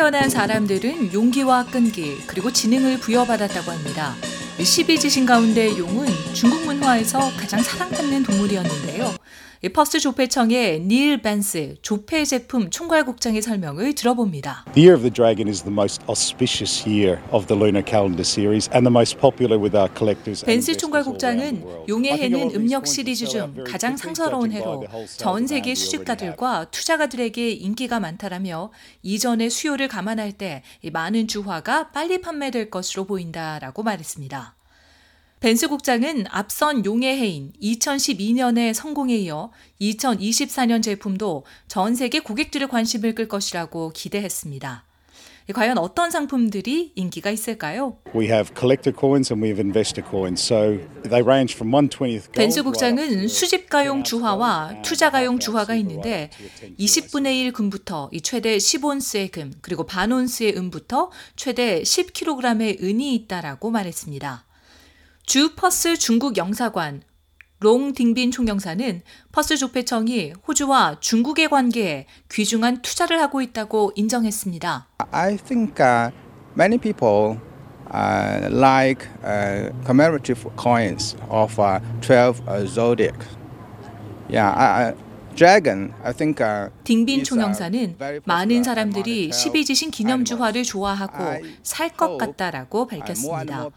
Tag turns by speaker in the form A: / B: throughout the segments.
A: 태어난 사람들은 용기와 끈기 그리고 지능을 부여받았다고 합니다. 12지신 가운데 용은 중국 문화에서 가장 사랑받는 동물이었는데요. 퍼스 조폐청의 닐 벤스 조폐 제품 총괄국장의 설명을 들어봅니다.
B: The Year of the Dragon is the most auspicious year of the lunar calendar series and the most popular with our collectors.
A: 벤스 총괄국장은 용의 해는 음력 시리즈 중 가장 상서로운 해로 전 세계 수집가들과 투자가들에게 인기가 많다라며 이전의 수요를 감안할 때 많은 주화가 빨리 판매될 것으로 보인다라고 말했습니다. 벤스 국장은 앞선 용의 해인 2012년의 성공에 이어 2024년 제품도 전 세계 고객들의 관심을 끌 것이라고 기대했습니다. 과연 어떤 상품들이 인기가 있을까요?
B: We have collector coins and we have investor coins. So they range from 1/20th
A: 벤스 국장은 수집가용 주화와 투자가용 주화가 있는데 20분의 1 금부터 최대 10온스의 금 그리고 반온스의 은부터 최대 10kg의 은이 있다라고 말했습니다. 주 퍼스 중국 영사관 롱 딩빈 총영사는 퍼스 조폐청이 호주와 중국의 관계에 귀중한 투자를 하고 있다고 인정했습니다.
C: I think uh, many people uh, like uh, commemorative coins of uh, 12 uh, zodiac. Yeah, Uh,
A: 딩빈
C: uh,
A: 총영사는 많은 사람들이
C: among
A: 12지신 기념주화를 좋아하고 살 것 같다라고 밝혔습니다.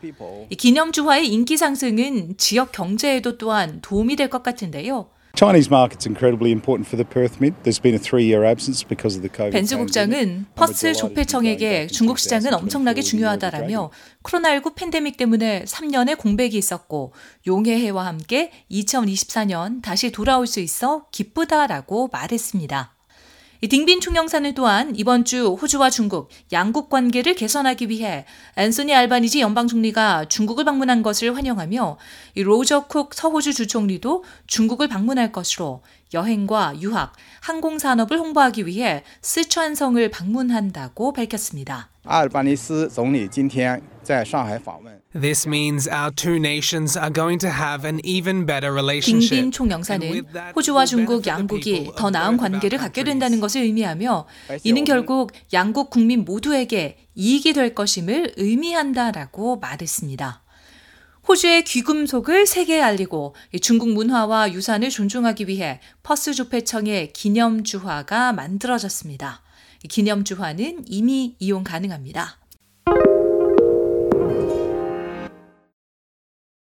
A: 기념주화의 인기 상승은 지역 경제에도 또한 도움이 될 것 같은데요.
B: Chinese market's incredibly important for the Perth Mint. There's been a three-year absence because of the COVID.
A: 벤스
B: pandemic.
A: 국장은 퍼스 조폐청에게 중국 시장은
B: 2024
A: 엄청나게 중요하다라며 코로나19 팬데믹 때문에 3년의 공백이 있었고 용의 해와 함께 2024년 다시 돌아올 수 있어 기쁘다라고 말했습니다. 이 딩빈 총영사는 또한 이번 주 호주와 중국 양국 관계를 개선하기 위해 앤소니 알바니지 연방 총리가 중국을 방문한 것을 환영하며 이 로저 쿡 서호주 주총리도 중국을 방문할 것으로 여행과 유학, 항공산업을 홍보하기 위해 쓰촨성을 방문한다고 밝혔습니다.
D: This means our two nations are going to have an even better
A: relationship.
D: 빙빈
A: 총영사는 호주와 중국 양국이 더 나은 관계를 갖게 된다는 것을 의미하며 이는 결국 양국 국민 모두에게 이익이 될 것임을 의미한다라고 말했습니다. 호주의 귀금속을 세계에 알리고 중국 문화와 유산을 존중하기 위해 퍼스 조폐청의 기념주화가 만들어졌습니다. 기념주화는 이미 이용 가능합니다.